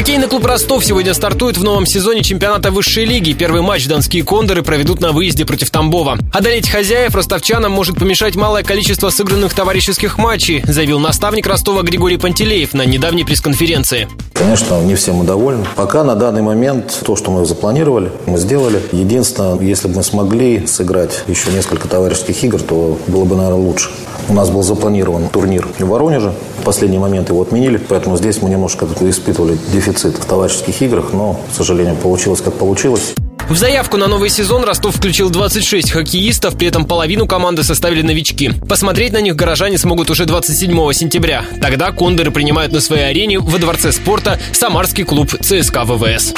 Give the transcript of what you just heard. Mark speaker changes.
Speaker 1: Хоккейный клуб «Ростов» сегодня стартует в новом сезоне чемпионата высшей лиги. Первый матч донские кондоры проведут на выезде против Тамбова. Одолеть хозяев ростовчанам может помешать малое количество сыгранных товарищеских матчей, заявил наставник Ростова Григорий Пантелеев на недавней пресс-конференции.
Speaker 2: Конечно, не все мы довольны. Пока на данный момент то, что мы запланировали, мы сделали. Единственное, если бы мы смогли сыграть еще несколько товарищеских игр, то было бы, наверное, лучше. У нас был запланирован турнир в Воронеже. В последний момент его отменили, поэтому здесь мы немножко испытывали дефицит в товарищеских играх, но, к сожалению, получилось как получилось.
Speaker 1: В заявку на новый сезон Ростов включил 26 хоккеистов, при этом половину команды составили новички. Посмотреть на них горожане смогут уже 27 сентября. Тогда кондоры принимают на своей арене во Дворце спорта самарский клуб ЦСКА ВВС.